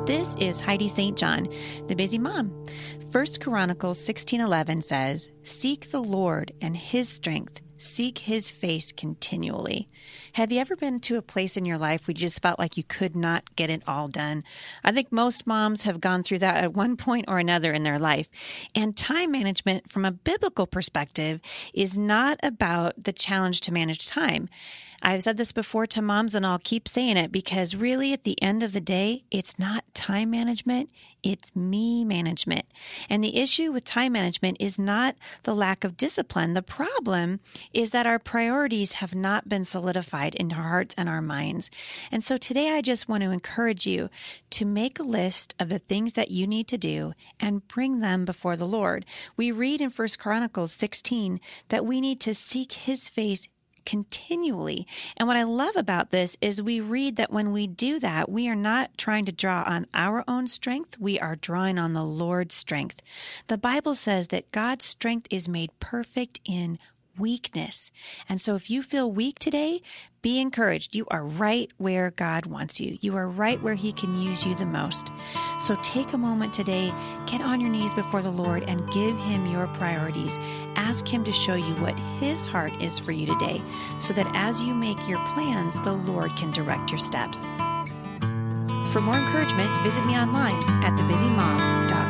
This is Heidi St. John, the busy mom. First Chronicles 16:11 says, "Seek the Lord and his strength, seek his face continually." Have you ever been to a place in your life where you just felt like you could not get it all done? I think most moms have gone through that at one point or another in their life. And time management from a biblical perspective is not about the challenge to manage time. I've said this before to moms and I'll keep saying it because really at the end of the day, it's not time management, it's me management. And the issue with time management is not the lack of discipline. The problem is that our priorities have not been solidified in our hearts and our minds. And so today I just want to encourage you to make a list of the things that you need to do and bring them before the Lord. We read in 1 Chronicles 16 that we need to seek his face continually. And what I love about this is we read that when we do that, we are not trying to draw on our own strength, we are drawing on the Lord's strength. The Bible says that God's strength is made perfect in weakness. And so if you feel weak today, be encouraged. You are right where God wants you. You are right where He can use you the most. So take a moment today, get on your knees before the Lord and give Him your priorities. Ask Him to show you what His heart is for you today, so that as you make your plans, the Lord can direct your steps. For more encouragement, visit me online at thebusymom.com.